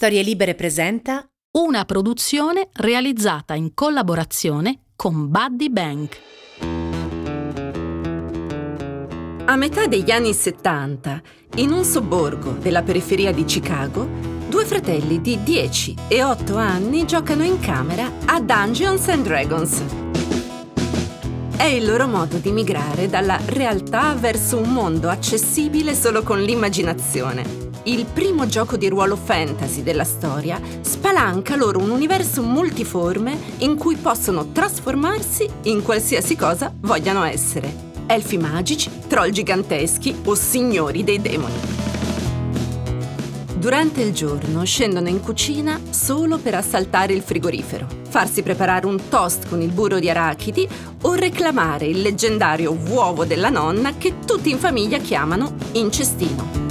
Storie Libere presenta una produzione realizzata in collaborazione con Buddy Bank. A metà degli anni 70, in un sobborgo della periferia di Chicago, due fratelli di 10 e 8 anni giocano in camera a Dungeons and Dragons. È il loro modo di migrare dalla realtà verso un mondo accessibile solo con l'immaginazione il primo gioco di ruolo fantasy della storia, spalanca loro un universo multiforme in cui possono trasformarsi in qualsiasi cosa vogliano essere. Elfi magici, troll giganteschi o signori dei demoni. Durante il giorno scendono in cucina solo per assaltare il frigorifero, farsi preparare un toast con il burro di arachidi o reclamare il leggendario uovo della nonna che tutti in famiglia chiamano incestino.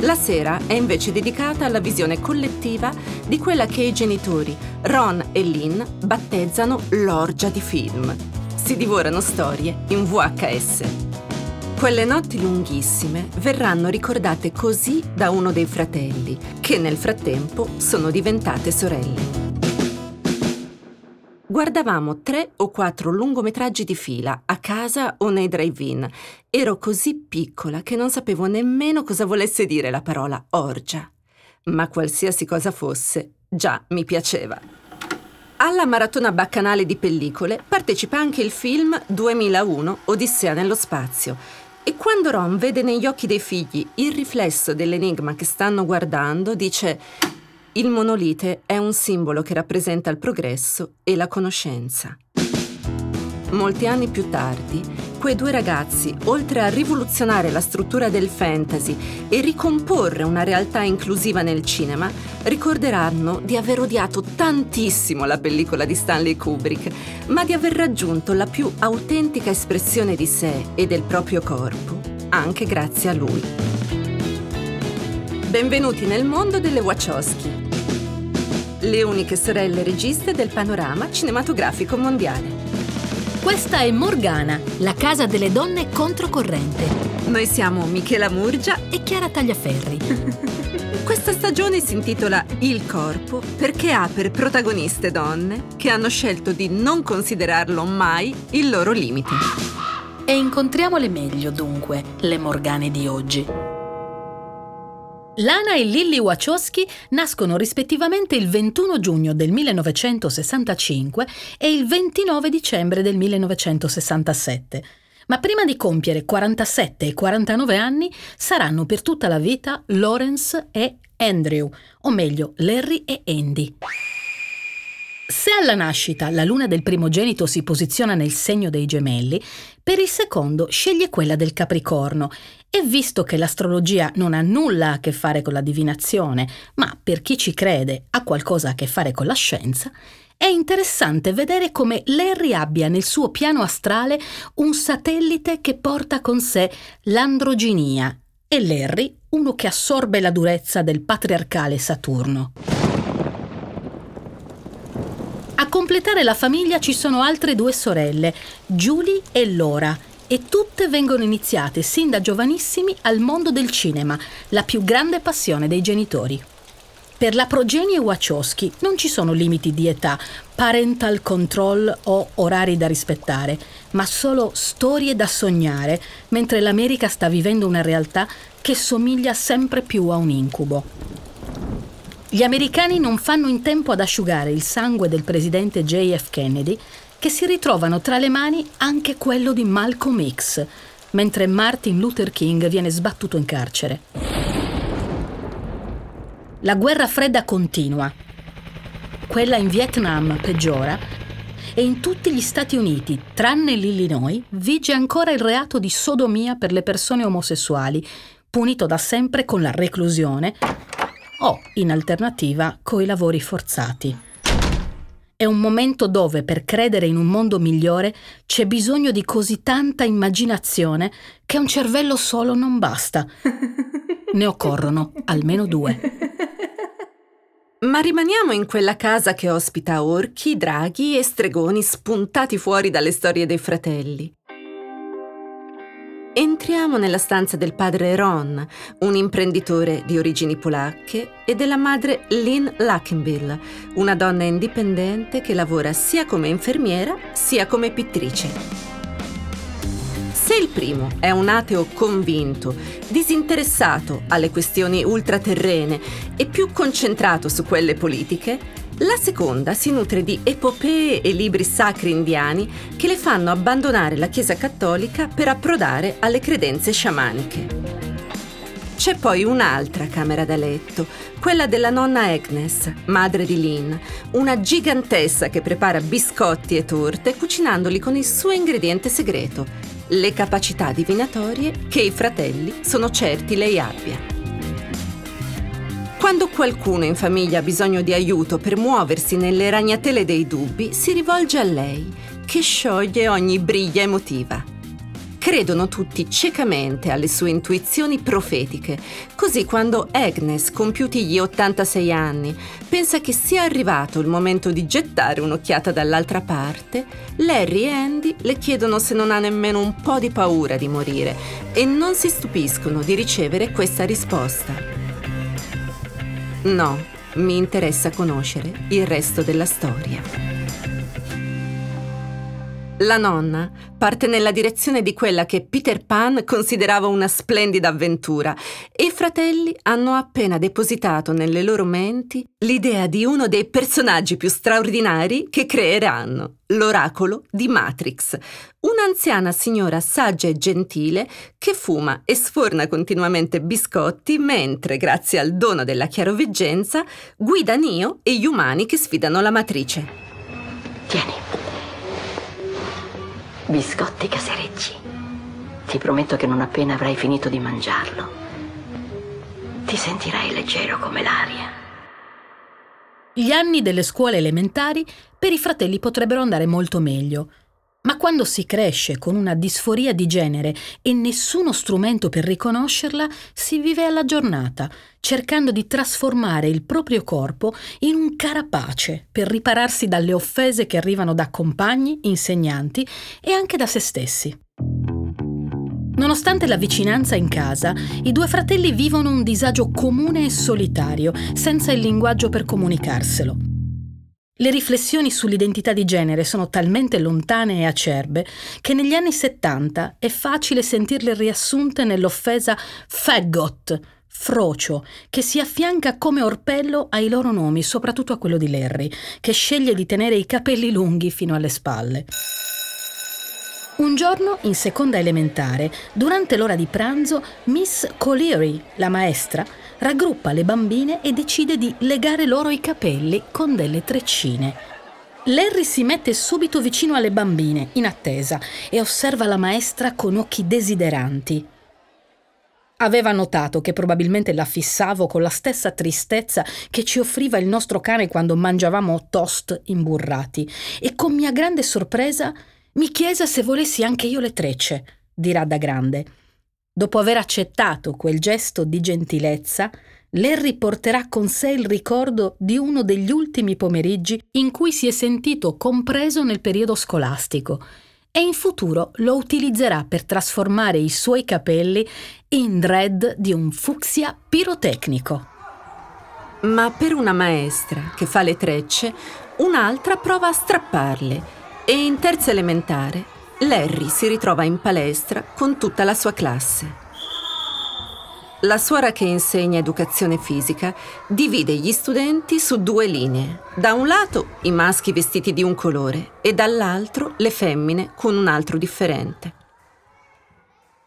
La sera è invece dedicata alla visione collettiva di quella che i genitori Ron e Lynn battezzano l'orgia di film. Si divorano storie in VHS. Quelle notti lunghissime verranno ricordate così da uno dei fratelli, che nel frattempo sono diventate sorelle. Guardavamo tre o quattro lungometraggi di fila, a casa o nei drive-in. Ero così piccola che non sapevo nemmeno cosa volesse dire la parola orgia. Ma qualsiasi cosa fosse, già mi piaceva. Alla maratona baccanale di pellicole partecipa anche il film 2001 Odissea nello spazio. E quando Ron vede negli occhi dei figli il riflesso dell'enigma che stanno guardando, dice il monolite è un simbolo che rappresenta il progresso e la conoscenza. Molti anni più tardi, quei due ragazzi, oltre a rivoluzionare la struttura del fantasy e ricomporre una realtà inclusiva nel cinema, ricorderanno di aver odiato tantissimo la pellicola di Stanley Kubrick, ma di aver raggiunto la più autentica espressione di sé e del proprio corpo, anche grazie a lui. Benvenuti nel mondo delle Wachowski le uniche sorelle registe del panorama cinematografico mondiale. Questa è Morgana, la casa delle donne controcorrente. Noi siamo Michela Murgia e Chiara Tagliaferri. Questa stagione si intitola Il corpo perché ha per protagoniste donne che hanno scelto di non considerarlo mai il loro limite. E incontriamole meglio dunque, le Morgane di oggi. Lana e Lily Wachowski nascono rispettivamente il 21 giugno del 1965 e il 29 dicembre del 1967. Ma prima di compiere 47 e 49 anni saranno per tutta la vita Lawrence e Andrew, o meglio Larry e Andy. Se alla nascita la luna del primogenito si posiziona nel segno dei gemelli, per il secondo sceglie quella del Capricorno e visto che l'astrologia non ha nulla a che fare con la divinazione, ma per chi ci crede ha qualcosa a che fare con la scienza, è interessante vedere come Larry abbia nel suo piano astrale un satellite che porta con sé l'androginia e Larry uno che assorbe la durezza del patriarcale Saturno. A completare la famiglia ci sono altre due sorelle, Julie e Laura, e tutte vengono iniziate sin da giovanissimi al mondo del cinema, la più grande passione dei genitori. Per la progenie Wachowski non ci sono limiti di età, parental control o orari da rispettare, ma solo storie da sognare, mentre l'America sta vivendo una realtà che somiglia sempre più a un incubo. Gli americani non fanno in tempo ad asciugare il sangue del presidente JF Kennedy, che si ritrovano tra le mani anche quello di Malcolm X, mentre Martin Luther King viene sbattuto in carcere. La guerra fredda continua. Quella in Vietnam peggiora e in tutti gli Stati Uniti, tranne l'Illinois, vige ancora il reato di sodomia per le persone omosessuali, punito da sempre con la reclusione o, in alternativa, coi lavori forzati. È un momento dove, per credere in un mondo migliore, c'è bisogno di così tanta immaginazione che un cervello solo non basta. Ne occorrono almeno due. Ma rimaniamo in quella casa che ospita orchi, draghi e stregoni spuntati fuori dalle storie dei fratelli. Entriamo nella stanza del padre Ron, un imprenditore di origini polacche, e della madre Lynn Lackenbill, una donna indipendente che lavora sia come infermiera sia come pittrice. Se il primo è un ateo convinto, disinteressato alle questioni ultraterrene e più concentrato su quelle politiche, la seconda si nutre di epopee e libri sacri indiani che le fanno abbandonare la Chiesa cattolica per approdare alle credenze sciamaniche. C'è poi un'altra camera da letto, quella della nonna Agnes, madre di Lynn, una gigantessa che prepara biscotti e torte cucinandoli con il suo ingrediente segreto, le capacità divinatorie che i fratelli sono certi lei abbia. Quando qualcuno in famiglia ha bisogno di aiuto per muoversi nelle ragnatele dei dubbi, si rivolge a lei, che scioglie ogni briglia emotiva. Credono tutti ciecamente alle sue intuizioni profetiche, così quando Agnes, compiuti gli 86 anni, pensa che sia arrivato il momento di gettare un'occhiata dall'altra parte, Larry e Andy le chiedono se non ha nemmeno un po' di paura di morire e non si stupiscono di ricevere questa risposta. No, mi interessa conoscere il resto della storia. La nonna parte nella direzione di quella che Peter Pan considerava una splendida avventura e i fratelli hanno appena depositato nelle loro menti l'idea di uno dei personaggi più straordinari che creeranno, l'oracolo di Matrix, un'anziana signora saggia e gentile che fuma e sforna continuamente biscotti mentre, grazie al dono della chiaroveggenza, guida Neo e gli umani che sfidano la matrice. Tieni biscotti caserecci. Ti prometto che non appena avrai finito di mangiarlo, ti sentirai leggero come l'aria. Gli anni delle scuole elementari per i fratelli potrebbero andare molto meglio. Ma quando si cresce con una disforia di genere e nessuno strumento per riconoscerla, si vive alla giornata, cercando di trasformare il proprio corpo in un carapace per ripararsi dalle offese che arrivano da compagni, insegnanti e anche da se stessi. Nonostante la vicinanza in casa, i due fratelli vivono un disagio comune e solitario, senza il linguaggio per comunicarselo. Le riflessioni sull'identità di genere sono talmente lontane e acerbe che negli anni 70 è facile sentirle riassunte nell'offesa faggot, frocio, che si affianca come orpello ai loro nomi, soprattutto a quello di Larry, che sceglie di tenere i capelli lunghi fino alle spalle. Un giorno, in seconda elementare, durante l'ora di pranzo, Miss Colery, la maestra, raggruppa le bambine e decide di legare loro i capelli con delle treccine. Larry si mette subito vicino alle bambine, in attesa, e osserva la maestra con occhi desideranti. Aveva notato che probabilmente la fissavo con la stessa tristezza che ci offriva il nostro cane quando mangiavamo toast imburrati, e con mia grande sorpresa mi chiese se volessi anche io le trecce, dirà da grande. Dopo aver accettato quel gesto di gentilezza, Larry porterà con sé il ricordo di uno degli ultimi pomeriggi in cui si è sentito compreso nel periodo scolastico e in futuro lo utilizzerà per trasformare i suoi capelli in dread di un fucsia pirotecnico. Ma per una maestra che fa le trecce, un'altra prova a strapparle e in terza elementare Larry si ritrova in palestra con tutta la sua classe. La suora che insegna educazione fisica divide gli studenti su due linee. Da un lato i maschi vestiti di un colore e dall'altro le femmine con un altro differente.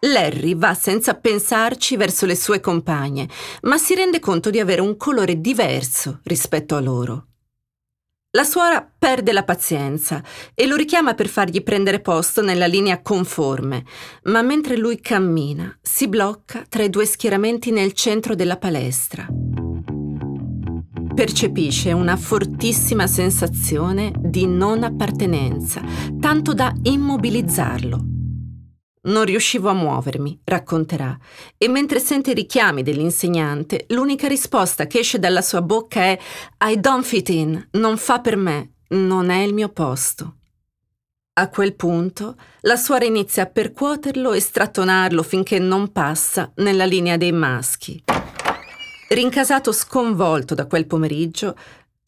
Larry va senza pensarci verso le sue compagne, ma si rende conto di avere un colore diverso rispetto a loro. La suora perde la pazienza e lo richiama per fargli prendere posto nella linea conforme, ma mentre lui cammina si blocca tra i due schieramenti nel centro della palestra. Percepisce una fortissima sensazione di non appartenenza, tanto da immobilizzarlo. Non riuscivo a muovermi, racconterà, e mentre sente i richiami dell'insegnante, l'unica risposta che esce dalla sua bocca è I don't fit in, non fa per me, non è il mio posto. A quel punto la suora inizia a percuoterlo e strattonarlo finché non passa nella linea dei maschi. Rincasato sconvolto da quel pomeriggio,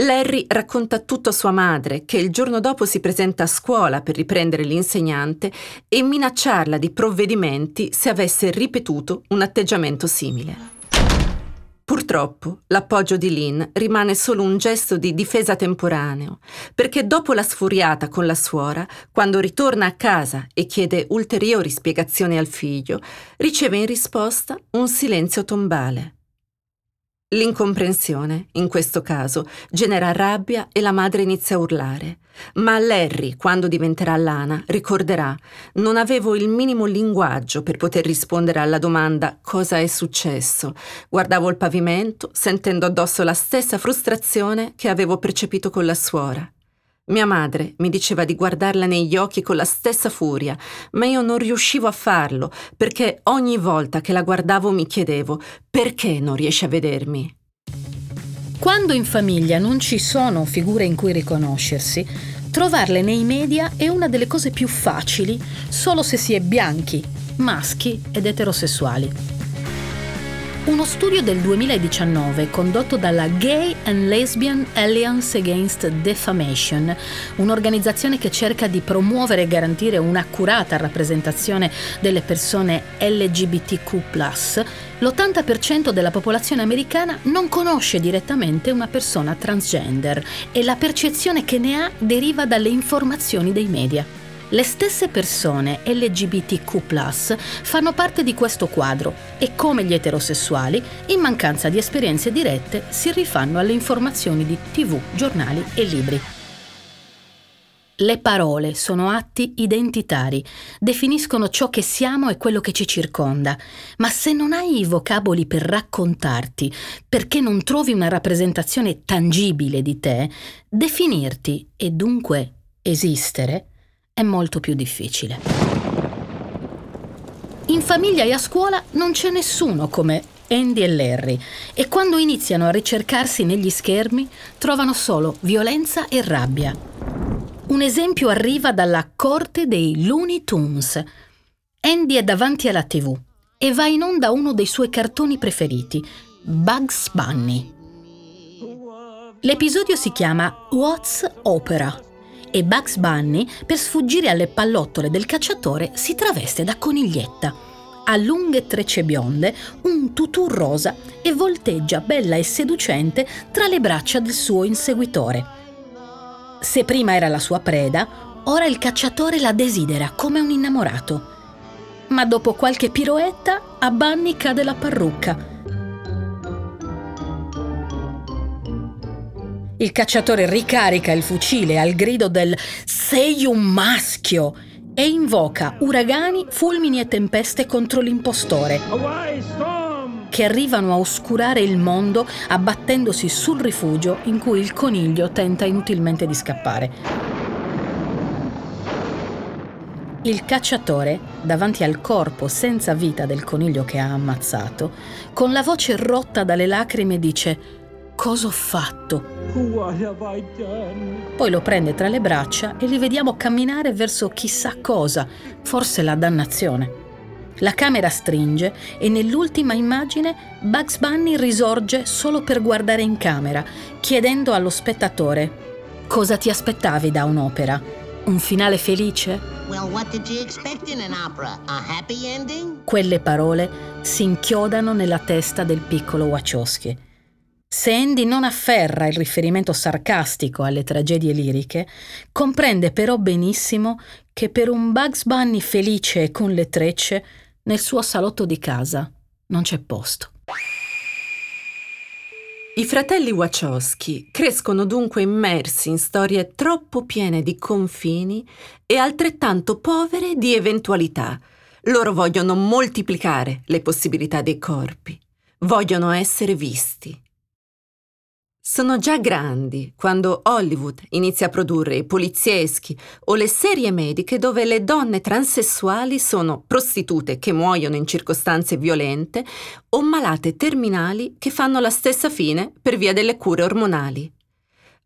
Larry racconta tutto a sua madre, che il giorno dopo si presenta a scuola per riprendere l'insegnante e minacciarla di provvedimenti se avesse ripetuto un atteggiamento simile. Purtroppo l'appoggio di Lynn rimane solo un gesto di difesa temporaneo, perché dopo la sfuriata con la suora, quando ritorna a casa e chiede ulteriori spiegazioni al figlio, riceve in risposta un silenzio tombale. L'incomprensione, in questo caso, genera rabbia e la madre inizia a urlare. Ma Larry, quando diventerà Lana, ricorderà non avevo il minimo linguaggio per poter rispondere alla domanda cosa è successo. Guardavo il pavimento, sentendo addosso la stessa frustrazione che avevo percepito con la suora. Mia madre mi diceva di guardarla negli occhi con la stessa furia, ma io non riuscivo a farlo perché ogni volta che la guardavo mi chiedevo perché non riesce a vedermi. Quando in famiglia non ci sono figure in cui riconoscersi, trovarle nei media è una delle cose più facili solo se si è bianchi, maschi ed eterosessuali. Uno studio del 2019 condotto dalla Gay and Lesbian Alliance Against Defamation, un'organizzazione che cerca di promuovere e garantire un'accurata rappresentazione delle persone LGBTQ, l'80% della popolazione americana non conosce direttamente una persona transgender e la percezione che ne ha deriva dalle informazioni dei media. Le stesse persone LGBTQ fanno parte di questo quadro e come gli eterosessuali, in mancanza di esperienze dirette, si rifanno alle informazioni di tv, giornali e libri. Le parole sono atti identitari, definiscono ciò che siamo e quello che ci circonda, ma se non hai i vocaboli per raccontarti, perché non trovi una rappresentazione tangibile di te, definirti e dunque esistere è molto più difficile. In famiglia e a scuola non c'è nessuno come Andy e Larry e quando iniziano a ricercarsi negli schermi trovano solo violenza e rabbia. Un esempio arriva dalla corte dei Looney Tunes. Andy è davanti alla tv e va in onda uno dei suoi cartoni preferiti, Bugs Bunny. L'episodio si chiama What's Opera e Bugs Bunny, per sfuggire alle pallottole del cacciatore, si traveste da coniglietta. Ha lunghe trecce bionde, un tutù rosa e volteggia bella e seducente tra le braccia del suo inseguitore. Se prima era la sua preda, ora il cacciatore la desidera come un innamorato. Ma dopo qualche piroetta, a Bunny cade la parrucca Il cacciatore ricarica il fucile al grido del Sei un maschio e invoca uragani, fulmini e tempeste contro l'impostore che arrivano a oscurare il mondo abbattendosi sul rifugio in cui il coniglio tenta inutilmente di scappare. Il cacciatore, davanti al corpo senza vita del coniglio che ha ammazzato, con la voce rotta dalle lacrime dice Cosa ho fatto? Poi lo prende tra le braccia e li vediamo camminare verso chissà cosa, forse la dannazione. La camera stringe e nell'ultima immagine Bugs Bunny risorge solo per guardare in camera, chiedendo allo spettatore cosa ti aspettavi da un'opera? Un finale felice? Well, Quelle parole si inchiodano nella testa del piccolo Wachowski. Se Andy non afferra il riferimento sarcastico alle tragedie liriche, comprende però benissimo che per un Bugs Bunny felice e con le trecce, nel suo salotto di casa non c'è posto. I fratelli Wachowski crescono dunque immersi in storie troppo piene di confini e altrettanto povere di eventualità. Loro vogliono moltiplicare le possibilità dei corpi, vogliono essere visti. Sono già grandi quando Hollywood inizia a produrre i polizieschi o le serie mediche dove le donne transessuali sono prostitute che muoiono in circostanze violente o malate terminali che fanno la stessa fine per via delle cure ormonali.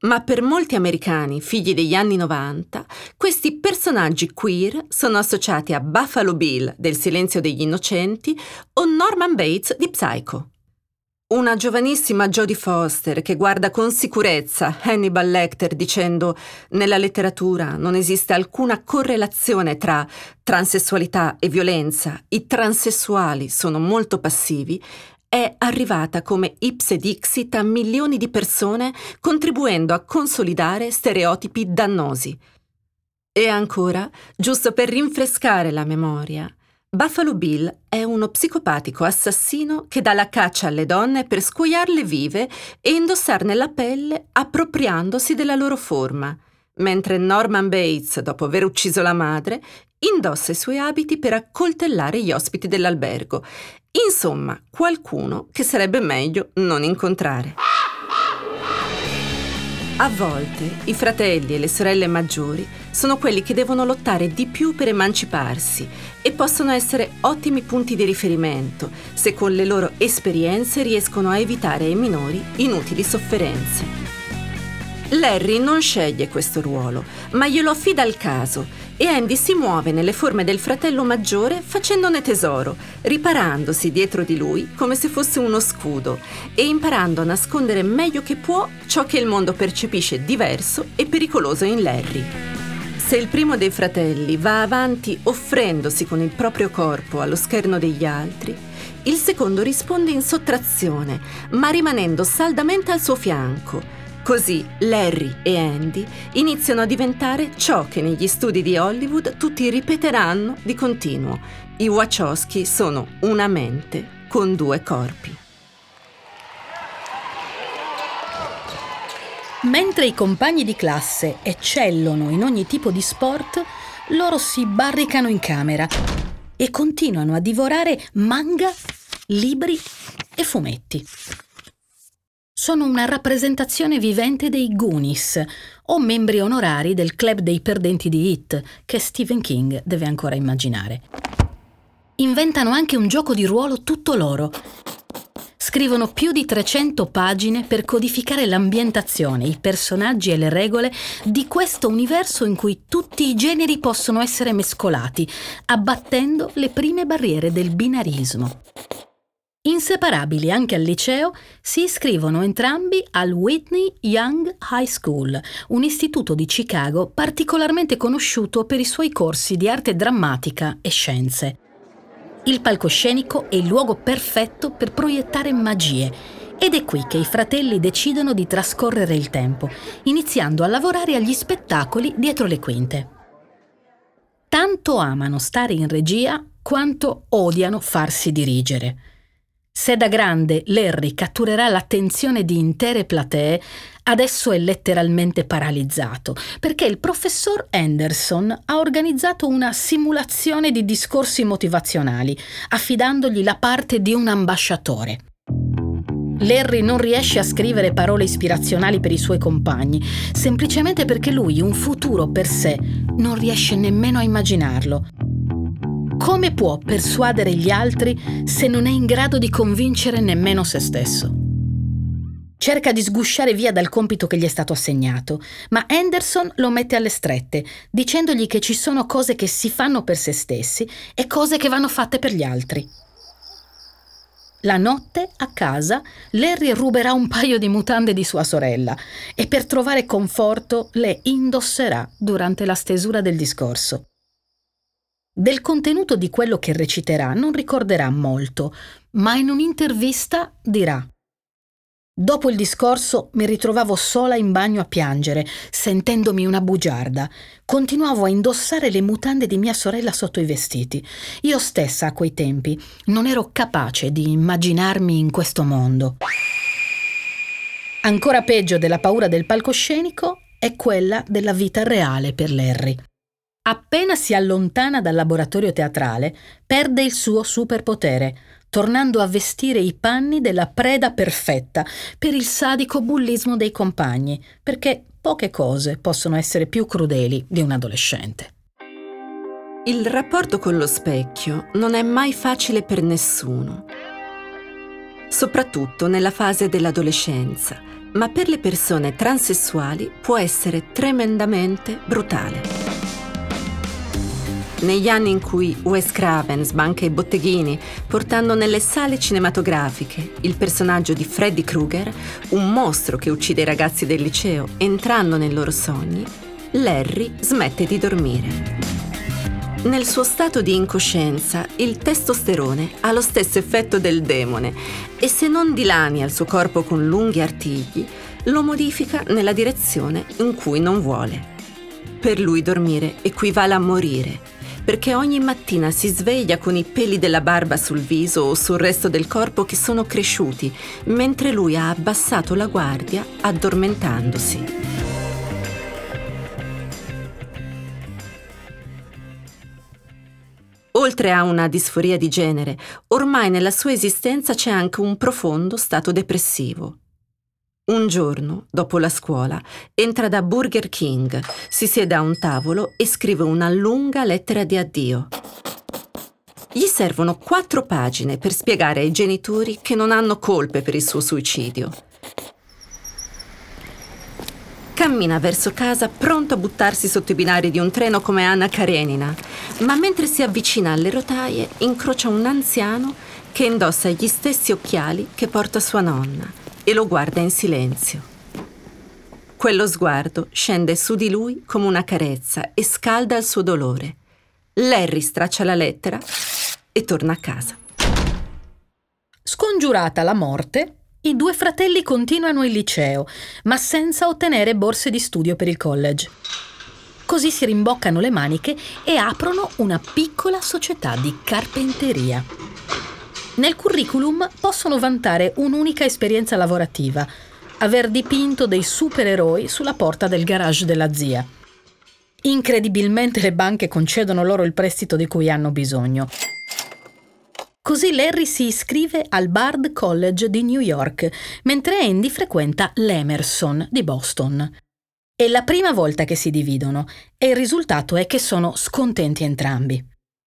Ma per molti americani, figli degli anni 90, questi personaggi queer sono associati a Buffalo Bill del Silenzio degli Innocenti o Norman Bates di Psycho. Una giovanissima Jodie Foster che guarda con sicurezza Hannibal Lecter dicendo nella letteratura non esiste alcuna correlazione tra transessualità e violenza, i transessuali sono molto passivi, è arrivata come ipse dixit a milioni di persone contribuendo a consolidare stereotipi dannosi. E ancora, giusto per rinfrescare la memoria, Buffalo Bill è uno psicopatico assassino che dà la caccia alle donne per scuoiarle vive e indossarne la pelle appropriandosi della loro forma, mentre Norman Bates, dopo aver ucciso la madre, indossa i suoi abiti per accoltellare gli ospiti dell'albergo. Insomma, qualcuno che sarebbe meglio non incontrare. A volte i fratelli e le sorelle maggiori sono quelli che devono lottare di più per emanciparsi e possono essere ottimi punti di riferimento se con le loro esperienze riescono a evitare ai minori inutili sofferenze. Larry non sceglie questo ruolo, ma glielo affida al caso e Andy si muove nelle forme del fratello maggiore facendone tesoro, riparandosi dietro di lui come se fosse uno scudo e imparando a nascondere meglio che può ciò che il mondo percepisce diverso e pericoloso in Larry. Se il primo dei fratelli va avanti offrendosi con il proprio corpo allo scherno degli altri, il secondo risponde in sottrazione, ma rimanendo saldamente al suo fianco Così Larry e Andy iniziano a diventare ciò che negli studi di Hollywood tutti ripeteranno di continuo. I Wachowski sono una mente con due corpi. Mentre i compagni di classe eccellono in ogni tipo di sport, loro si barricano in camera e continuano a divorare manga, libri e fumetti sono una rappresentazione vivente dei Goonies, o membri onorari del club dei perdenti di Hit, che Stephen King deve ancora immaginare. Inventano anche un gioco di ruolo tutto loro. Scrivono più di 300 pagine per codificare l'ambientazione, i personaggi e le regole di questo universo in cui tutti i generi possono essere mescolati, abbattendo le prime barriere del binarismo. Inseparabili anche al liceo, si iscrivono entrambi al Whitney Young High School, un istituto di Chicago particolarmente conosciuto per i suoi corsi di arte drammatica e scienze. Il palcoscenico è il luogo perfetto per proiettare magie ed è qui che i fratelli decidono di trascorrere il tempo, iniziando a lavorare agli spettacoli dietro le quinte. Tanto amano stare in regia quanto odiano farsi dirigere. Se da grande Larry catturerà l'attenzione di intere platee, adesso è letteralmente paralizzato, perché il professor Anderson ha organizzato una simulazione di discorsi motivazionali, affidandogli la parte di un ambasciatore. Larry non riesce a scrivere parole ispirazionali per i suoi compagni, semplicemente perché lui un futuro per sé non riesce nemmeno a immaginarlo. Come può persuadere gli altri se non è in grado di convincere nemmeno se stesso? Cerca di sgusciare via dal compito che gli è stato assegnato, ma Anderson lo mette alle strette, dicendogli che ci sono cose che si fanno per se stessi e cose che vanno fatte per gli altri. La notte, a casa, Larry ruberà un paio di mutande di sua sorella e per trovare conforto le indosserà durante la stesura del discorso. Del contenuto di quello che reciterà non ricorderà molto, ma in un'intervista dirà Dopo il discorso mi ritrovavo sola in bagno a piangere, sentendomi una bugiarda. Continuavo a indossare le mutande di mia sorella sotto i vestiti. Io stessa a quei tempi non ero capace di immaginarmi in questo mondo. Ancora peggio della paura del palcoscenico è quella della vita reale per Larry. Appena si allontana dal laboratorio teatrale, perde il suo superpotere, tornando a vestire i panni della preda perfetta per il sadico bullismo dei compagni, perché poche cose possono essere più crudeli di un adolescente. Il rapporto con lo specchio non è mai facile per nessuno, soprattutto nella fase dell'adolescenza ma per le persone transessuali può essere tremendamente brutale. Negli anni in cui Wes Craven sbanca i botteghini, portando nelle sale cinematografiche il personaggio di Freddy Krueger, un mostro che uccide i ragazzi del liceo entrando nei loro sogni, Larry smette di dormire. Nel suo stato di incoscienza, il testosterone ha lo stesso effetto del demone e se non dilania il suo corpo con lunghi artigli, lo modifica nella direzione in cui non vuole. Per lui dormire equivale a morire perché ogni mattina si sveglia con i peli della barba sul viso o sul resto del corpo che sono cresciuti, mentre lui ha abbassato la guardia addormentandosi. Oltre a una disforia di genere, ormai nella sua esistenza c'è anche un profondo stato depressivo. Un giorno, dopo la scuola, entra da Burger King, si siede a un tavolo e scrive una lunga lettera di addio. Gli servono quattro pagine per spiegare ai genitori che non hanno colpe per il suo suicidio. Cammina verso casa pronto a buttarsi sotto i binari di un treno come Anna Karenina, ma mentre si avvicina alle rotaie incrocia un anziano che indossa gli stessi occhiali che porta sua nonna e lo guarda in silenzio. Quello sguardo scende su di lui come una carezza e scalda il suo dolore. Larry straccia la lettera e torna a casa. Scongiurata la morte, i due fratelli continuano il liceo, ma senza ottenere borse di studio per il college. Così si rimboccano le maniche e aprono una piccola società di carpenteria. Nel curriculum possono vantare un'unica esperienza lavorativa, aver dipinto dei supereroi sulla porta del garage della zia. Incredibilmente le banche concedono loro il prestito di cui hanno bisogno. Così Larry si iscrive al Bard College di New York, mentre Andy frequenta l'Emerson di Boston. È la prima volta che si dividono e il risultato è che sono scontenti entrambi.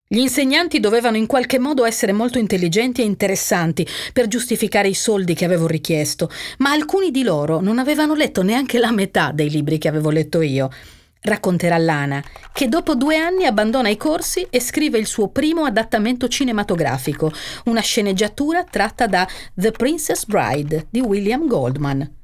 Gli insegnanti dovevano in qualche modo essere molto intelligenti e interessanti per giustificare i soldi che avevo richiesto, ma alcuni di loro non avevano letto neanche la metà dei libri che avevo letto io. Racconterà Lana, che dopo due anni abbandona i corsi e scrive il suo primo adattamento cinematografico, una sceneggiatura tratta da The Princess Bride di William Goldman.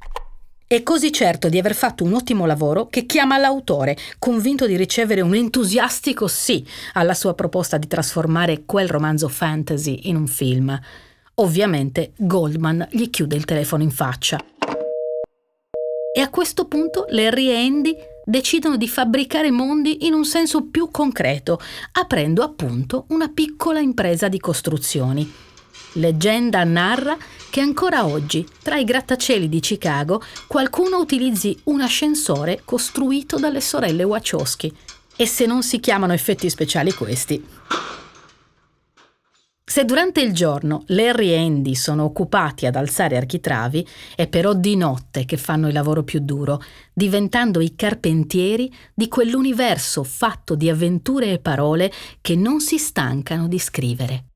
È così certo di aver fatto un ottimo lavoro che chiama l'autore, convinto di ricevere un entusiastico sì alla sua proposta di trasformare quel romanzo fantasy in un film. Ovviamente Goldman gli chiude il telefono in faccia. E a questo punto Larry e Andy decidono di fabbricare mondi in un senso più concreto, aprendo appunto una piccola impresa di costruzioni. Leggenda narra che ancora oggi, tra i grattacieli di Chicago, qualcuno utilizzi un ascensore costruito dalle sorelle Wachowski. E se non si chiamano effetti speciali questi. Se durante il giorno Larry e Andy sono occupati ad alzare architravi, è però di notte che fanno il lavoro più duro, diventando i carpentieri di quell'universo fatto di avventure e parole che non si stancano di scrivere.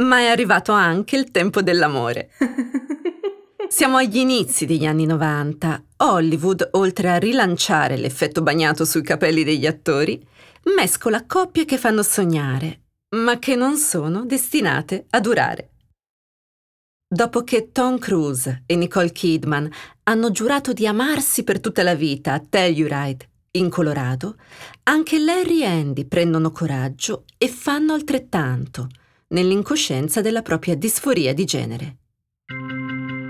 Ma è arrivato anche il tempo dell'amore. Siamo agli inizi degli anni 90. Hollywood, oltre a rilanciare l'effetto bagnato sui capelli degli attori, mescola coppie che fanno sognare, ma che non sono destinate a durare. Dopo che Tom Cruise e Nicole Kidman hanno giurato di amarsi per tutta la vita a Telluride, in Colorado, anche Larry e Andy prendono coraggio e fanno altrettanto – nell'incoscienza della propria disforia di genere.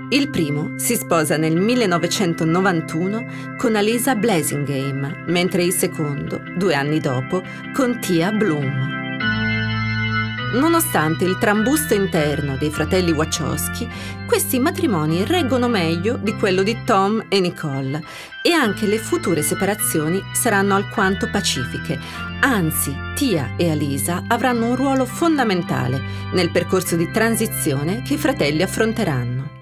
Il primo si sposa nel 1991 con Alisa Blasingame, mentre il secondo, due anni dopo, con Tia Bloom. Nonostante il trambusto interno dei fratelli Wachowski, questi matrimoni reggono meglio di quello di Tom e Nicole e anche le future separazioni saranno alquanto pacifiche. Anzi, Tia e Alisa avranno un ruolo fondamentale nel percorso di transizione che i fratelli affronteranno.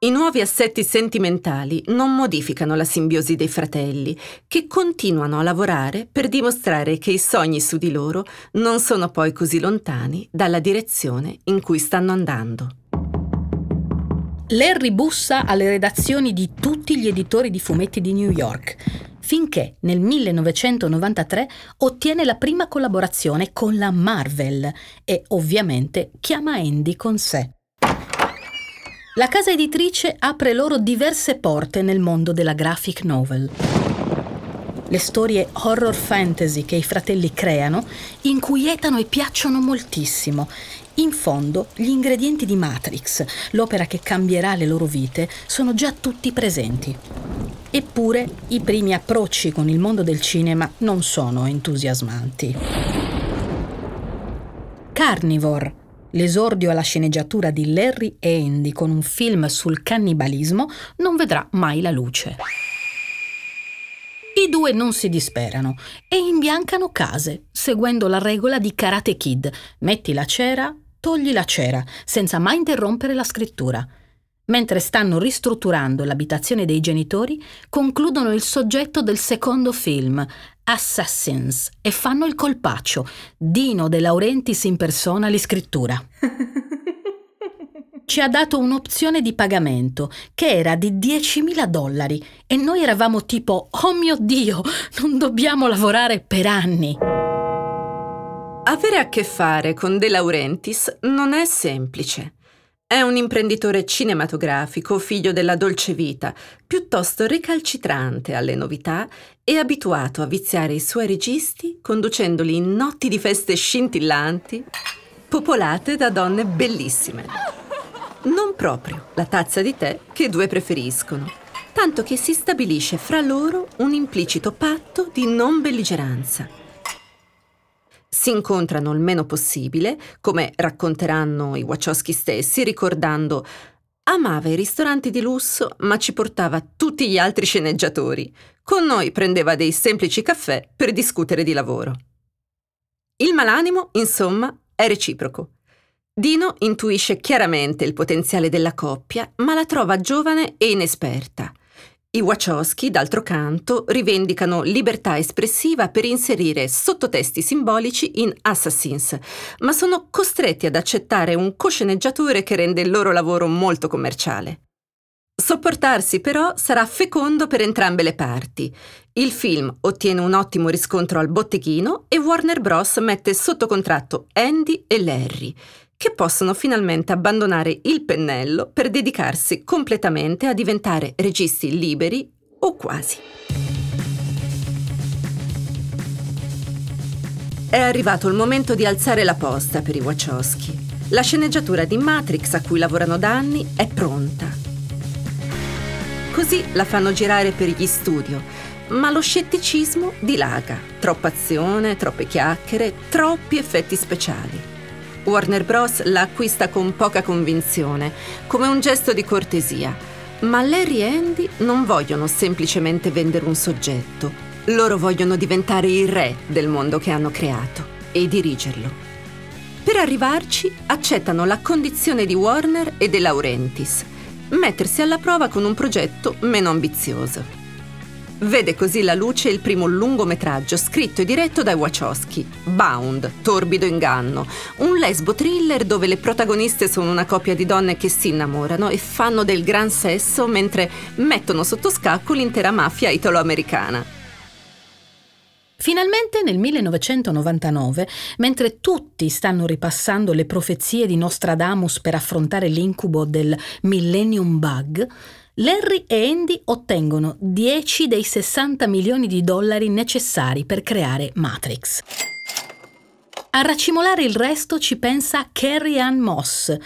I nuovi assetti sentimentali non modificano la simbiosi dei fratelli, che continuano a lavorare per dimostrare che i sogni su di loro non sono poi così lontani dalla direzione in cui stanno andando. Larry bussa alle redazioni di tutti gli editori di fumetti di New York, finché nel 1993 ottiene la prima collaborazione con la Marvel e ovviamente chiama Andy con sé. La casa editrice apre loro diverse porte nel mondo della graphic novel. Le storie horror fantasy che i fratelli creano inquietano e piacciono moltissimo in fondo, gli ingredienti di Matrix, l'opera che cambierà le loro vite, sono già tutti presenti. Eppure i primi approcci con il mondo del cinema non sono entusiasmanti. Carnivore, l'esordio alla sceneggiatura di Larry e Andy con un film sul cannibalismo, non vedrà mai la luce. I due non si disperano e imbiancano case, seguendo la regola di Karate Kid. Metti la cera, togli la cera, senza mai interrompere la scrittura. Mentre stanno ristrutturando l'abitazione dei genitori, concludono il soggetto del secondo film, Assassins, e fanno il colpaccio. Dino De Laurentiis in persona li scrittura. Ci ha dato un'opzione di pagamento che era di 10.000 dollari e noi eravamo tipo, oh mio Dio, non dobbiamo lavorare per anni. Avere a che fare con De Laurentiis non è semplice. È un imprenditore cinematografico, figlio della dolce vita, piuttosto recalcitrante alle novità e abituato a viziare i suoi registi conducendoli in notti di feste scintillanti, popolate da donne bellissime. Non proprio la tazza di tè che i due preferiscono, tanto che si stabilisce fra loro un implicito patto di non belligeranza si incontrano il meno possibile, come racconteranno i Wachowski stessi, ricordando Amava i ristoranti di lusso, ma ci portava tutti gli altri sceneggiatori. Con noi prendeva dei semplici caffè per discutere di lavoro. Il malanimo, insomma, è reciproco. Dino intuisce chiaramente il potenziale della coppia, ma la trova giovane e inesperta. I Wachowski, d'altro canto, rivendicano libertà espressiva per inserire sottotesti simbolici in Assassins, ma sono costretti ad accettare un cosceneggiatore che rende il loro lavoro molto commerciale. Sopportarsi però sarà fecondo per entrambe le parti. Il film ottiene un ottimo riscontro al botteghino e Warner Bros. mette sotto contratto Andy e Larry, che possono finalmente abbandonare il pennello per dedicarsi completamente a diventare registi liberi o quasi. È arrivato il momento di alzare la posta per i Wachowski. La sceneggiatura di Matrix a cui lavorano da anni è pronta. Così la fanno girare per gli studio, ma lo scetticismo dilaga. Troppa azione, troppe chiacchiere, troppi effetti speciali. Warner Bros. la acquista con poca convinzione, come un gesto di cortesia. Ma Larry e Andy non vogliono semplicemente vendere un soggetto, loro vogliono diventare il re del mondo che hanno creato e dirigerlo. Per arrivarci accettano la condizione di Warner e De Laurentiis, mettersi alla prova con un progetto meno ambizioso. Vede così la luce il primo lungometraggio scritto e diretto dai Wachowski, Bound, Torbido inganno, un lesbo thriller dove le protagoniste sono una coppia di donne che si innamorano e fanno del gran sesso mentre mettono sotto scacco l'intera mafia italo-americana. Finalmente nel 1999, mentre tutti stanno ripassando le profezie di Nostradamus per affrontare l'incubo del Millennium Bug, Larry e Andy ottengono 10 dei 60 milioni di dollari necessari per creare Matrix. A racimolare il resto ci pensa Carrie Ann Moss,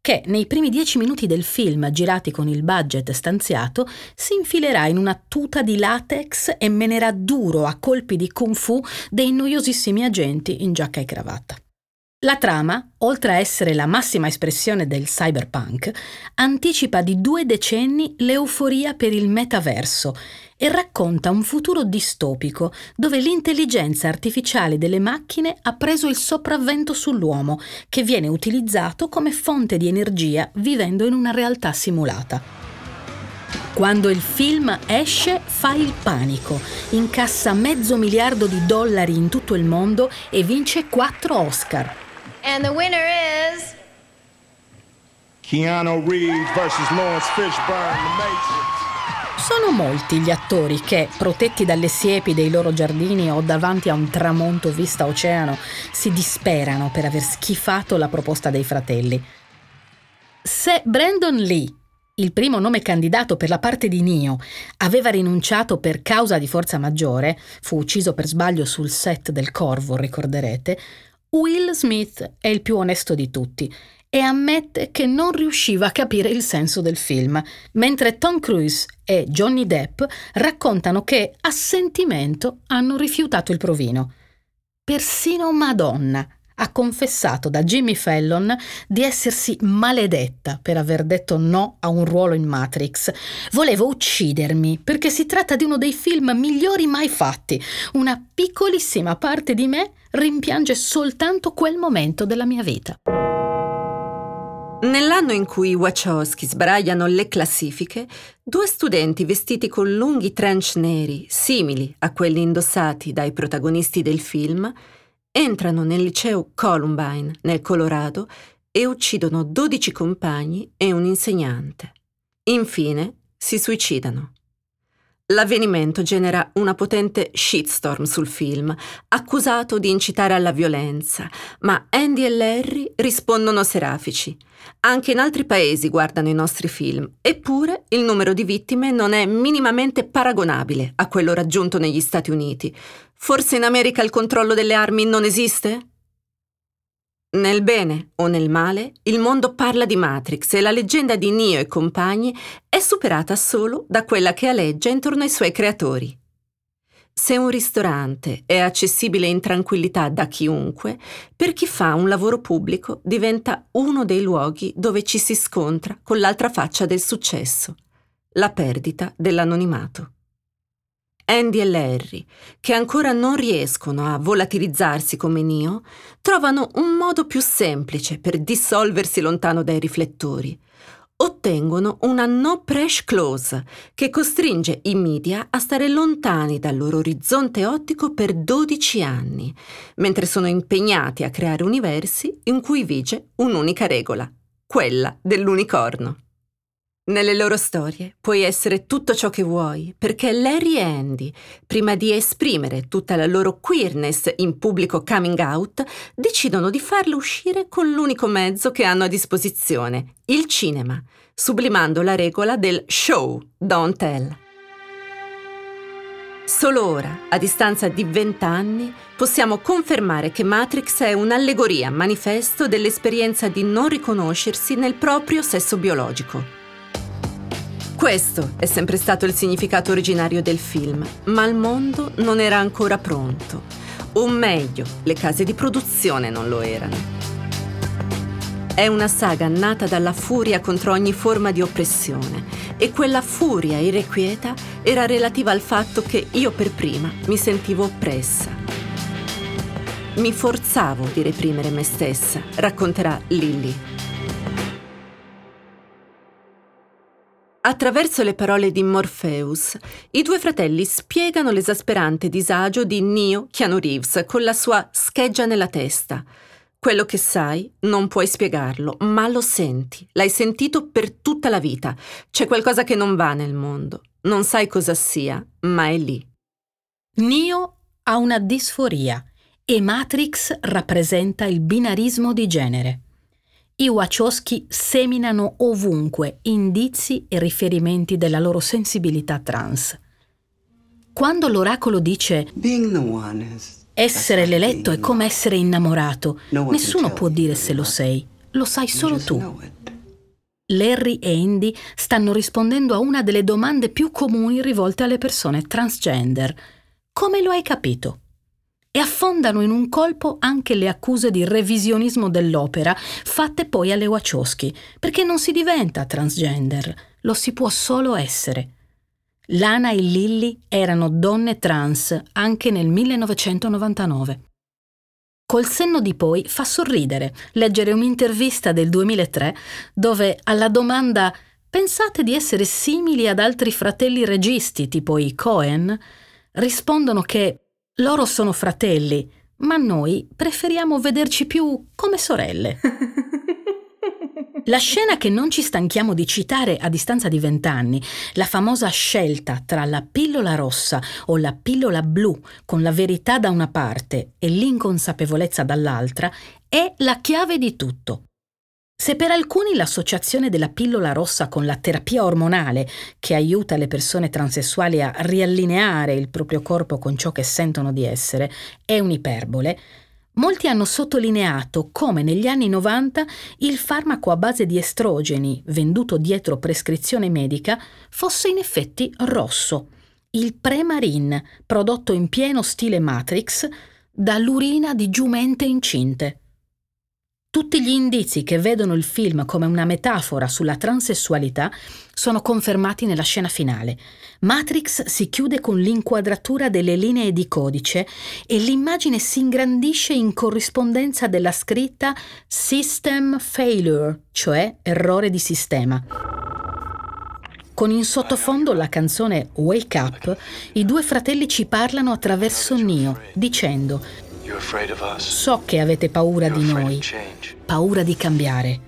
che nei primi dieci minuti del film, girati con il budget stanziato, si infilerà in una tuta di latex e menerà duro a colpi di kung fu dei noiosissimi agenti in giacca e cravatta. La trama, oltre a essere la massima espressione del cyberpunk, anticipa di due decenni l'euforia per il metaverso e racconta un futuro distopico dove l'intelligenza artificiale delle macchine ha preso il sopravvento sull'uomo, che viene utilizzato come fonte di energia vivendo in una realtà simulata. Quando il film esce fa il panico, incassa mezzo miliardo di dollari in tutto il mondo e vince quattro Oscar. And the winner is Keanu Reeves vs. Lawrence Fishburne, The Matrix. Sono molti gli attori che, protetti dalle siepi dei loro giardini o davanti a un tramonto vista oceano, si disperano per aver schifato la proposta dei fratelli. Se Brandon Lee, il primo nome candidato per la parte di Neo, aveva rinunciato per causa di forza maggiore, fu ucciso per sbaglio sul set del Corvo, ricorderete, Will Smith è il più onesto di tutti e ammette che non riusciva a capire il senso del film, mentre Tom Cruise e Johnny Depp raccontano che a sentimento hanno rifiutato il provino. Persino Madonna ha confessato da Jimmy Fallon di essersi maledetta per aver detto no a un ruolo in Matrix. Volevo uccidermi perché si tratta di uno dei film migliori mai fatti. Una piccolissima parte di me rimpiange soltanto quel momento della mia vita. Nell'anno in cui i Wachowski sbraiano le classifiche, due studenti vestiti con lunghi trench neri, simili a quelli indossati dai protagonisti del film, entrano nel liceo Columbine, nel Colorado, e uccidono 12 compagni e un insegnante. Infine si suicidano. L'avvenimento genera una potente shitstorm sul film, accusato di incitare alla violenza, ma Andy e Larry rispondono serafici. Anche in altri paesi guardano i nostri film, eppure il numero di vittime non è minimamente paragonabile a quello raggiunto negli Stati Uniti. Forse in America il controllo delle armi non esiste? Nel bene o nel male, il mondo parla di Matrix e la leggenda di Neo e compagni è superata solo da quella che aleggia intorno ai suoi creatori. Se un ristorante è accessibile in tranquillità da chiunque, per chi fa un lavoro pubblico diventa uno dei luoghi dove ci si scontra con l'altra faccia del successo, la perdita dell'anonimato. Andy e Larry, che ancora non riescono a volatilizzarsi come Neo, trovano un modo più semplice per dissolversi lontano dai riflettori. Ottengono una no press clause che costringe i media a stare lontani dal loro orizzonte ottico per 12 anni, mentre sono impegnati a creare universi in cui vige un'unica regola, quella dell'unicorno. Nelle loro storie puoi essere tutto ciò che vuoi, perché Larry e Andy, prima di esprimere tutta la loro queerness in pubblico coming out, decidono di farlo uscire con l'unico mezzo che hanno a disposizione, il cinema, sublimando la regola del show, don't tell. Solo ora, a distanza di vent'anni, possiamo confermare che Matrix è un'allegoria manifesto dell'esperienza di non riconoscersi nel proprio sesso biologico. Questo è sempre stato il significato originario del film, ma il mondo non era ancora pronto. O meglio, le case di produzione non lo erano. È una saga nata dalla furia contro ogni forma di oppressione e quella furia irrequieta era relativa al fatto che io per prima mi sentivo oppressa. Mi forzavo di reprimere me stessa, racconterà Lily. Attraverso le parole di Morpheus, i due fratelli spiegano l'esasperante disagio di Neo Keanu Reeves con la sua scheggia nella testa. Quello che sai non puoi spiegarlo, ma lo senti. L'hai sentito per tutta la vita. C'è qualcosa che non va nel mondo. Non sai cosa sia, ma è lì. Neo ha una disforia e Matrix rappresenta il binarismo di genere. I Wachowski seminano ovunque indizi e riferimenti della loro sensibilità trans. Quando l'oracolo dice essere l'eletto è come essere innamorato, nessuno può dire se lo sei, lo sai solo tu. Larry e Andy stanno rispondendo a una delle domande più comuni rivolte alle persone transgender. Come lo hai capito? E affondano in un colpo anche le accuse di revisionismo dell'opera fatte poi alle Wachowski, perché non si diventa transgender, lo si può solo essere. Lana e Lilly erano donne trans anche nel 1999. Col senno di poi fa sorridere leggere un'intervista del 2003 dove alla domanda pensate di essere simili ad altri fratelli registi tipo i Cohen rispondono che loro sono fratelli, ma noi preferiamo vederci più come sorelle. La scena che non ci stanchiamo di citare a distanza di vent'anni, la famosa scelta tra la pillola rossa o la pillola blu, con la verità da una parte e l'inconsapevolezza dall'altra, è la chiave di tutto. Se per alcuni l'associazione della pillola rossa con la terapia ormonale, che aiuta le persone transessuali a riallineare il proprio corpo con ciò che sentono di essere, è un'iperbole, molti hanno sottolineato come negli anni 90 il farmaco a base di estrogeni, venduto dietro prescrizione medica, fosse in effetti rosso, il Premarin, prodotto in pieno stile Matrix, dall'urina di giumente incinte. Tutti gli indizi che vedono il film come una metafora sulla transessualità sono confermati nella scena finale. Matrix si chiude con l'inquadratura delle linee di codice e l'immagine si ingrandisce in corrispondenza della scritta System Failure, cioè errore di sistema. Con in sottofondo la canzone Wake Up, i due fratelli ci parlano attraverso Neo, dicendo So che avete paura di noi, paura di cambiare.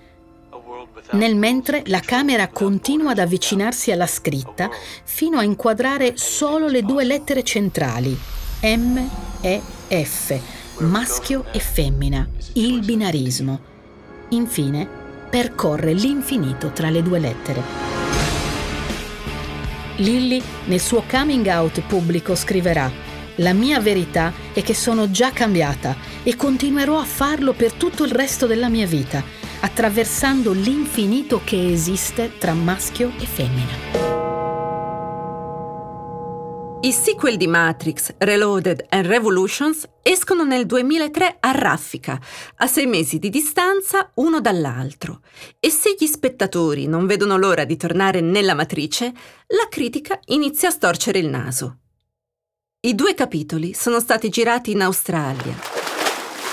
Nel mentre la camera continua ad avvicinarsi alla scritta fino a inquadrare solo le due lettere centrali, M e F, maschio e femmina, il binarismo. Infine, percorre l'infinito tra le due lettere. Lilly, nel suo coming out pubblico, scriverà la mia verità è che sono già cambiata e continuerò a farlo per tutto il resto della mia vita, attraversando l'infinito che esiste tra maschio e femmina. I sequel di Matrix, Reloaded e Revolutions escono nel 2003 a raffica, a sei mesi di distanza uno dall'altro. E se gli spettatori non vedono l'ora di tornare nella matrice, la critica inizia a storcere il naso. I due capitoli sono stati girati in Australia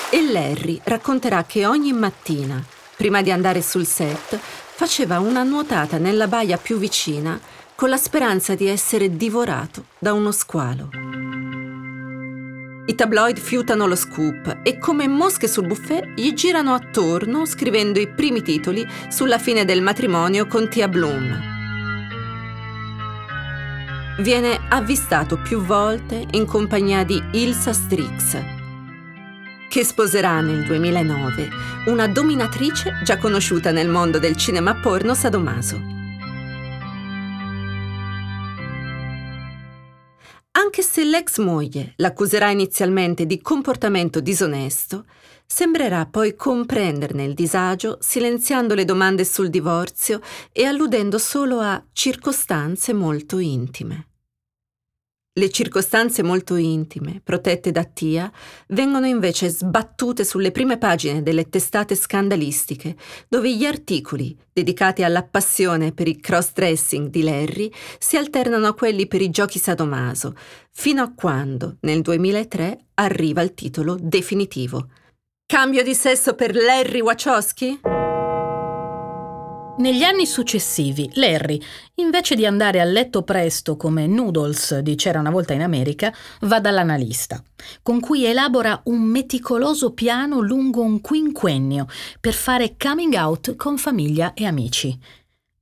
e Larry racconterà che ogni mattina, prima di andare sul set, faceva una nuotata nella baia più vicina con la speranza di essere divorato da uno squalo. I tabloid fiutano lo scoop e come mosche sul buffet gli girano attorno scrivendo i primi titoli sulla fine del matrimonio con Tia Bloom viene avvistato più volte in compagnia di Ilsa Strix, che sposerà nel 2009 una dominatrice già conosciuta nel mondo del cinema porno sadomaso. Anche se l'ex moglie l'accuserà inizialmente di comportamento disonesto, sembrerà poi comprenderne il disagio silenziando le domande sul divorzio e alludendo solo a circostanze molto intime. Le circostanze molto intime, protette da Tia, vengono invece sbattute sulle prime pagine delle testate scandalistiche, dove gli articoli dedicati alla passione per il cross-dressing di Larry si alternano a quelli per i giochi sadomaso, fino a quando, nel 2003, arriva il titolo definitivo. Cambio di sesso per Larry Wachowski? Negli anni successivi, Larry, invece di andare a letto presto come Noodles di C'era una volta in America, va dall'analista, con cui elabora un meticoloso piano lungo un quinquennio per fare coming out con famiglia e amici.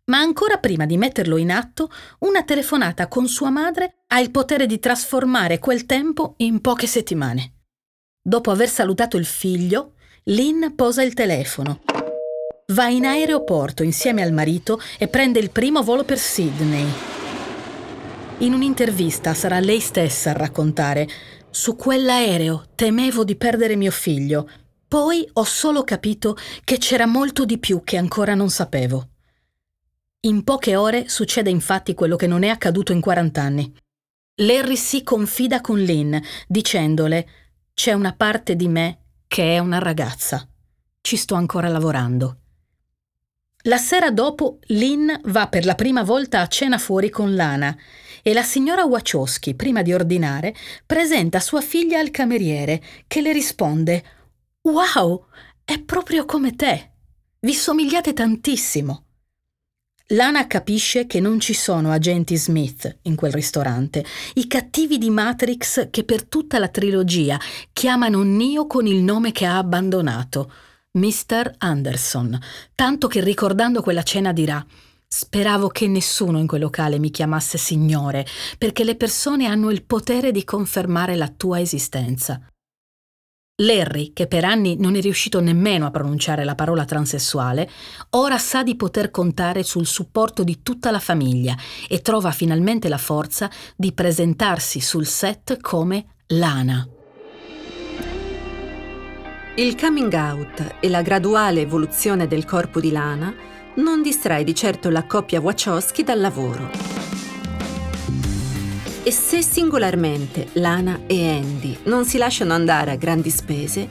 Ma ancora prima di metterlo in atto, una telefonata con sua madre ha il potere di trasformare quel tempo in poche settimane. Dopo aver salutato il figlio, Lynn posa il telefono Va in aeroporto insieme al marito e prende il primo volo per Sydney. In un'intervista sarà lei stessa a raccontare su quell'aereo temevo di perdere mio figlio. Poi ho solo capito che c'era molto di più che ancora non sapevo. In poche ore succede infatti quello che non è accaduto in 40 anni. Larry si confida con Lynn, dicendole c'è una parte di me che è una ragazza. Ci sto ancora lavorando. La sera dopo Lynn va per la prima volta a cena fuori con Lana e la signora Wachowski, prima di ordinare, presenta sua figlia al cameriere che le risponde Wow, è proprio come te. Vi somigliate tantissimo. Lana capisce che non ci sono agenti Smith in quel ristorante, i cattivi di Matrix che per tutta la trilogia chiamano Neo con il nome che ha abbandonato, Mr. Anderson, tanto che ricordando quella cena dirà Speravo che nessuno in quel locale mi chiamasse signore, perché le persone hanno il potere di confermare la tua esistenza. Larry, che per anni non è riuscito nemmeno a pronunciare la parola transessuale, ora sa di poter contare sul supporto di tutta la famiglia e trova finalmente la forza di presentarsi sul set come Lana. Il coming out e la graduale evoluzione del corpo di Lana non distrae di certo la coppia Wachowski dal lavoro. E se singolarmente Lana e Andy non si lasciano andare a grandi spese,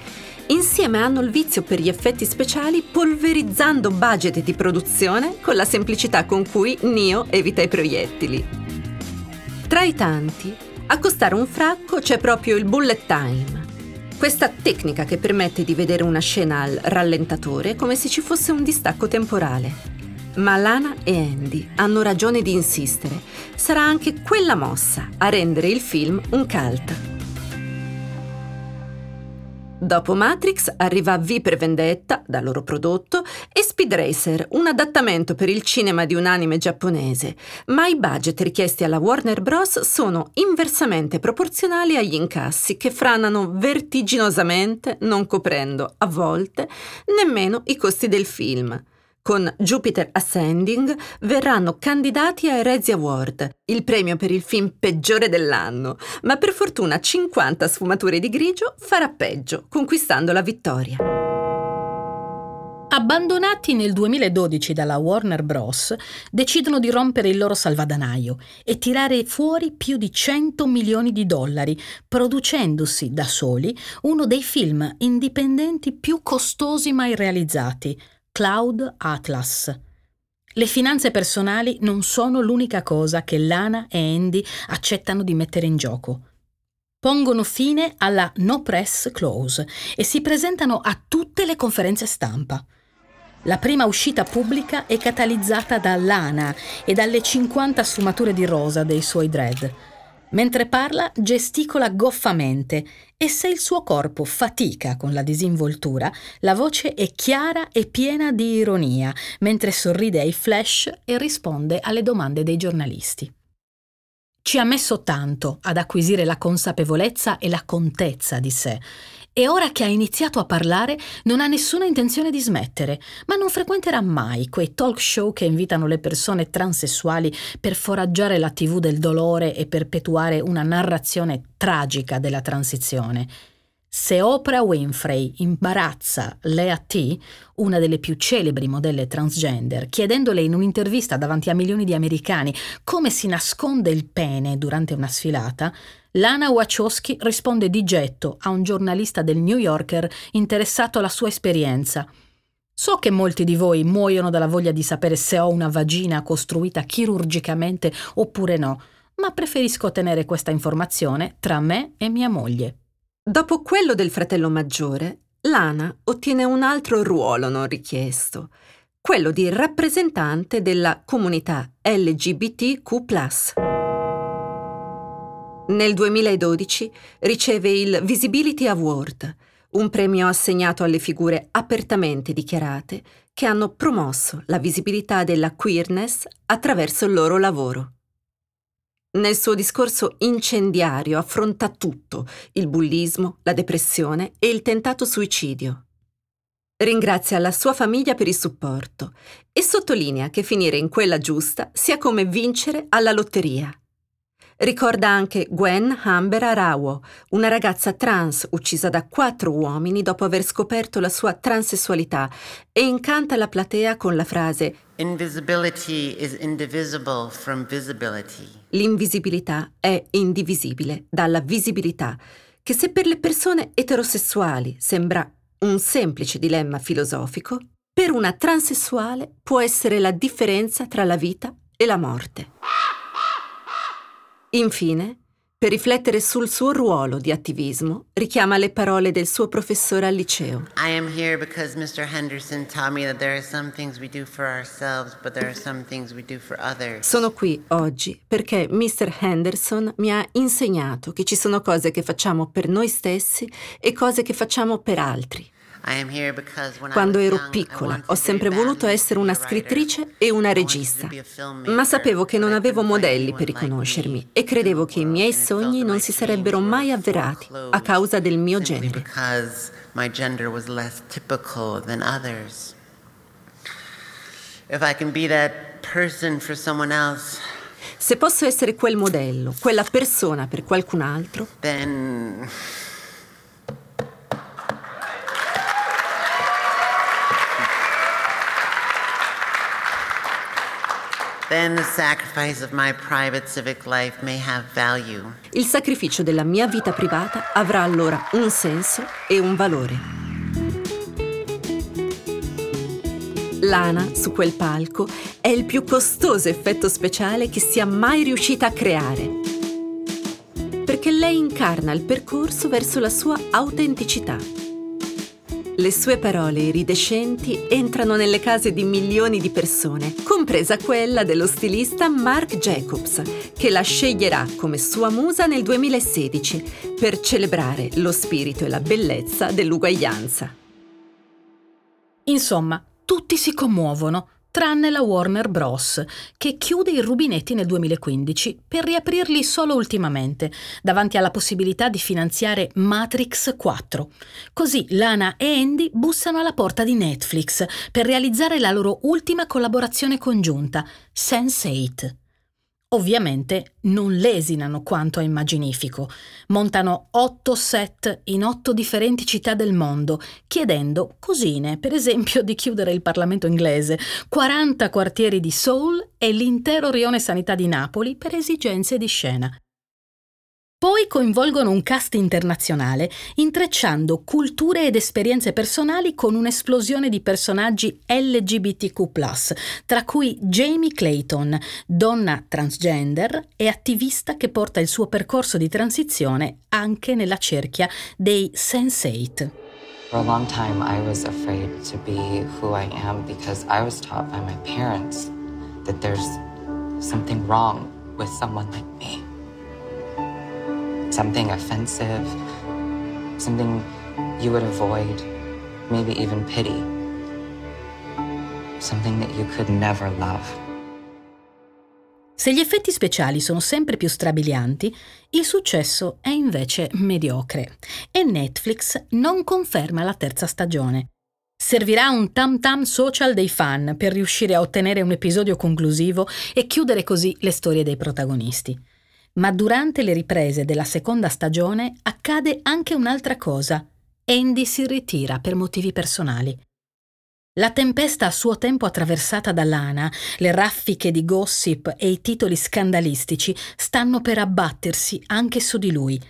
insieme hanno il vizio per gli effetti speciali polverizzando budget di produzione con la semplicità con cui Neo evita i proiettili. Tra i tanti, a costare un fracco c'è proprio il bullet time, questa tecnica che permette di vedere una scena al rallentatore come se ci fosse un distacco temporale. Ma Lana e Andy hanno ragione di insistere. Sarà anche quella mossa a rendere il film un cult. Dopo Matrix arriva V per Vendetta, da loro prodotto, e Speed Racer, un adattamento per il cinema di un anime giapponese, ma i budget richiesti alla Warner Bros. sono inversamente proporzionali agli incassi che franano vertiginosamente, non coprendo, a volte, nemmeno i costi del film. Con Jupiter Ascending verranno candidati ai Razzie Award, il premio per il film peggiore dell'anno, ma per fortuna 50 sfumature di grigio farà peggio, conquistando la vittoria. Abbandonati nel 2012 dalla Warner Bros., decidono di rompere il loro salvadanaio e tirare fuori più di 100 milioni di dollari, producendosi da soli uno dei film indipendenti più costosi mai realizzati, Cloud Atlas. Le finanze personali non sono l'unica cosa che Lana e Andy accettano di mettere in gioco. Pongono fine alla no press clause e si presentano a tutte le conferenze stampa. La prima uscita pubblica è catalizzata da Lana e dalle 50 sfumature di rosa dei suoi dread. Mentre parla, gesticola goffamente e se il suo corpo fatica con la disinvoltura, la voce è chiara e piena di ironia, mentre sorride ai flash e risponde alle domande dei giornalisti. Ci ha messo tanto ad acquisire la consapevolezza e la contezza di sé e ora che ha iniziato a parlare non ha nessuna intenzione di smettere, ma non frequenterà mai quei talk show che invitano le persone transessuali per foraggiare la TV del dolore e perpetuare una narrazione tragica della transizione. Se Oprah Winfrey imbarazza Lea T, una delle più celebri modelle transgender, chiedendole in un'intervista davanti a milioni di americani come si nasconde il pene durante una sfilata, Lana Wachowski risponde di getto a un giornalista del New Yorker interessato alla sua esperienza. So che molti di voi muoiono dalla voglia di sapere se ho una vagina costruita chirurgicamente oppure no, ma preferisco tenere questa informazione tra me e mia moglie. Dopo quello del fratello maggiore, Lana ottiene un altro ruolo non richiesto, quello di rappresentante della comunità LGBTQ. Nel 2012 riceve il Visibility Award, un premio assegnato alle figure apertamente dichiarate che hanno promosso la visibilità della queerness attraverso il loro lavoro. Nel suo discorso incendiario affronta tutto, il bullismo, la depressione e il tentato suicidio. Ringrazia la sua famiglia per il supporto e sottolinea che finire in quella giusta sia come vincere alla lotteria. Ricorda anche Gwen Amber Arawo, una ragazza trans uccisa da quattro uomini dopo aver scoperto la sua transessualità e incanta la platea con la frase Invisibility is indivisible from visibility. L'invisibilità è indivisibile dalla visibilità, che se per le persone eterosessuali sembra un semplice dilemma filosofico, per una transessuale può essere la differenza tra la vita e la morte. Infine, per riflettere sul suo ruolo di attivismo, richiama le parole del suo professore al liceo. I am here because Mr. Henderson taught me that there are some things we do for ourselves, but there are some things we do for others. Sono qui oggi perché Mr. Henderson mi ha insegnato che ci sono cose che facciamo per noi stessi e cose che facciamo per altri. Quando ero piccola ho sempre voluto essere una scrittrice e una regista, ma sapevo che non avevo modelli per riconoscermi e credevo che i miei sogni non si sarebbero mai avverati a causa del mio genere. Se posso essere quel modello, quella persona per qualcun altro, then il sacrificio della mia vita privata avrà allora un senso e un valore. Lana, su quel palco, è il più costoso effetto speciale che sia mai riuscita a creare. Perché lei incarna il percorso verso la sua autenticità. Le sue parole iridescenti entrano nelle case di milioni di persone, compresa quella dello stilista Marc Jacobs, che la sceglierà come sua musa nel 2016 per celebrare lo spirito e la bellezza dell'uguaglianza. Insomma, tutti si commuovono, tranne la Warner Bros., che chiude i rubinetti nel 2015 per riaprirli solo ultimamente, davanti alla possibilità di finanziare Matrix 4. Così Lana e Andy bussano alla porta di Netflix per realizzare la loro ultima collaborazione congiunta, Sense8. Ovviamente non lesinano quanto a Immaginifico. Montano otto set in otto differenti città del mondo, chiedendo cosine, per esempio, di chiudere il Parlamento inglese, 40 quartieri di Seoul e l'intero rione sanità di Napoli per esigenze di scena. Poi coinvolgono un cast internazionale, intrecciando culture ed esperienze personali con un'esplosione di personaggi LGBTQ, tra cui Jamie Clayton, donna transgender e attivista che porta il suo percorso di transizione anche nella cerchia dei Sense8. For a long time, I was afraid to be who I am because I was taught by my parents that there's something wrong with someone like me. Something offensive, something you would avoid, maybe even pity. Something that you could never love. Se gli effetti speciali sono sempre più strabilianti, il successo è invece mediocre e Netflix non conferma la terza stagione. Servirà un tam tam social dei fan per riuscire a ottenere un episodio conclusivo e chiudere così le storie dei protagonisti. Ma durante le riprese della seconda stagione accade anche un'altra cosa. Andy si ritira per motivi personali. La tempesta a suo tempo attraversata da Lana, le raffiche di gossip e i titoli scandalistici stanno per abbattersi anche su di lui.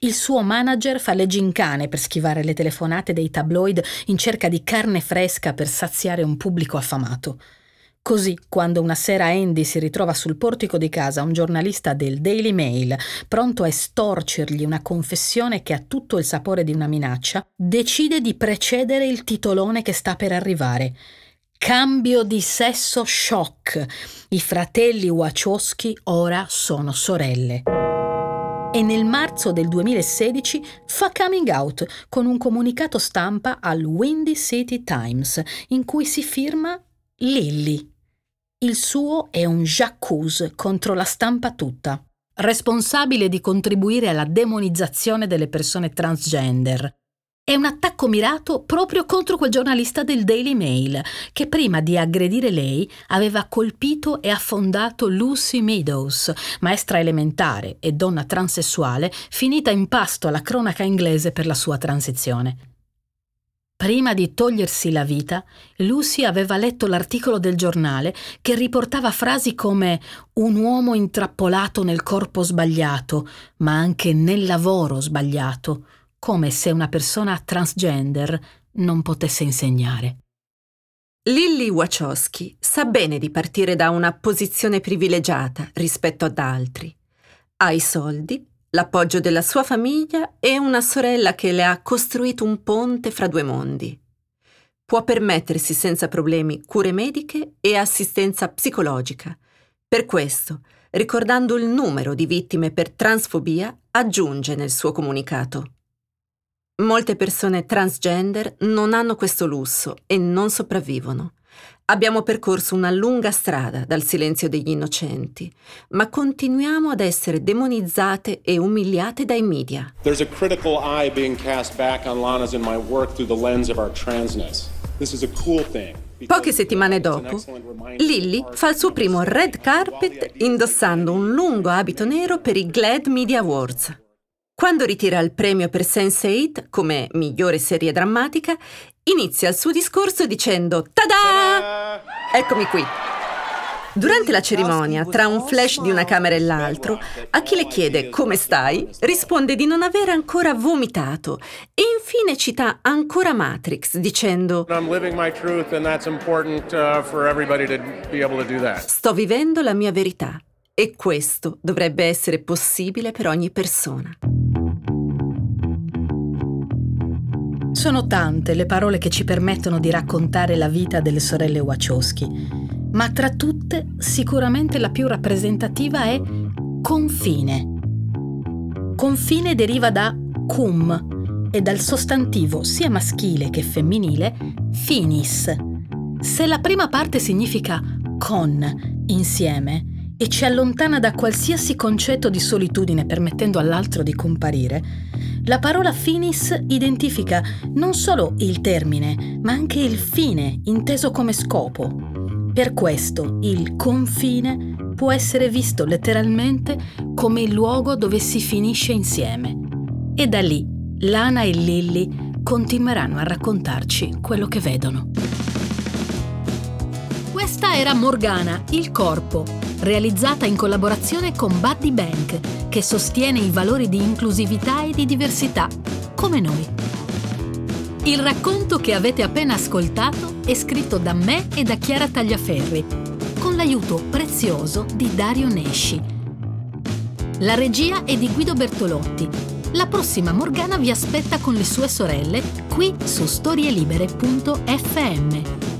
Il suo manager fa le gincane per schivare le telefonate dei tabloid in cerca di carne fresca per saziare un pubblico affamato. Così, quando una sera Andy si ritrova sul portico di casa un giornalista del Daily Mail, pronto a estorcergli una confessione che ha tutto il sapore di una minaccia, decide di precedere il titolone che sta per arrivare. Cambio di sesso shock. I fratelli Wachowski ora sono sorelle. E nel marzo del 2016 fa coming out con un comunicato stampa al Windy City Times in cui si firma Lilly. Il suo è un j'accuse contro la stampa tutta, responsabile di contribuire alla demonizzazione delle persone transgender. È un attacco mirato proprio contro quel giornalista del Daily Mail che prima di aggredire lei aveva colpito e affondato Lucy Meadows, maestra elementare e donna transessuale finita in pasto alla cronaca inglese per la sua transizione. Prima di togliersi la vita, Lucy aveva letto l'articolo del giornale che riportava frasi come un uomo intrappolato nel corpo sbagliato, ma anche nel lavoro sbagliato, come se una persona transgender non potesse insegnare. Lily Wachowski sa bene di partire da una posizione privilegiata rispetto ad altri. Ha i soldi, l'appoggio della sua famiglia e una sorella che le ha costruito un ponte fra due mondi. Può permettersi senza problemi cure mediche e assistenza psicologica. Per questo, ricordando il numero di vittime per transfobia, aggiunge nel suo comunicato. Molte persone transgender non hanno questo lusso e non sopravvivono. Abbiamo percorso una lunga strada dal silenzio degli innocenti, ma continuiamo ad essere demonizzate e umiliate dai media. There's a critical eye being cast back on Lana's and my work through the lens of our transness. This is a cool thing. Poche settimane dopo, Lilly fa il suo primo red carpet indossando un lungo abito nero per i GLAD Media Awards. Quando ritira il premio per Sense8 come migliore serie drammatica, inizia il suo discorso dicendo Tada! Eccomi qui. Durante la cerimonia, tra un flash di una camera e l'altro, a chi le chiede come stai, risponde di non aver ancora vomitato e infine cita ancora Matrix dicendo uh. Sto vivendo la mia verità e questo dovrebbe essere possibile per ogni persona. Sono tante le parole che ci permettono di raccontare la vita delle sorelle Wachowski, ma tra tutte sicuramente la più rappresentativa è confine. Confine deriva da cum e dal sostantivo sia maschile che femminile finis. Se la prima parte significa con, insieme, e ci allontana da qualsiasi concetto di solitudine permettendo all'altro di comparire, la parola finis identifica non solo il termine, ma anche il fine, inteso come scopo. Per questo il confine può essere visto letteralmente come il luogo dove si finisce insieme. E da lì Lana e Lilly continueranno a raccontarci quello che vedono. Questa era Morgana, il corpo, realizzata in collaborazione con Buddy Bank, che sostiene i valori di inclusività e di diversità, come noi. Il racconto che avete appena ascoltato è scritto da me e da Chiara Tagliaferri, con l'aiuto prezioso di Dario Nesci. La regia è di Guido Bertolotti. La prossima Morgana vi aspetta con le sue sorelle qui su storielibere.fm.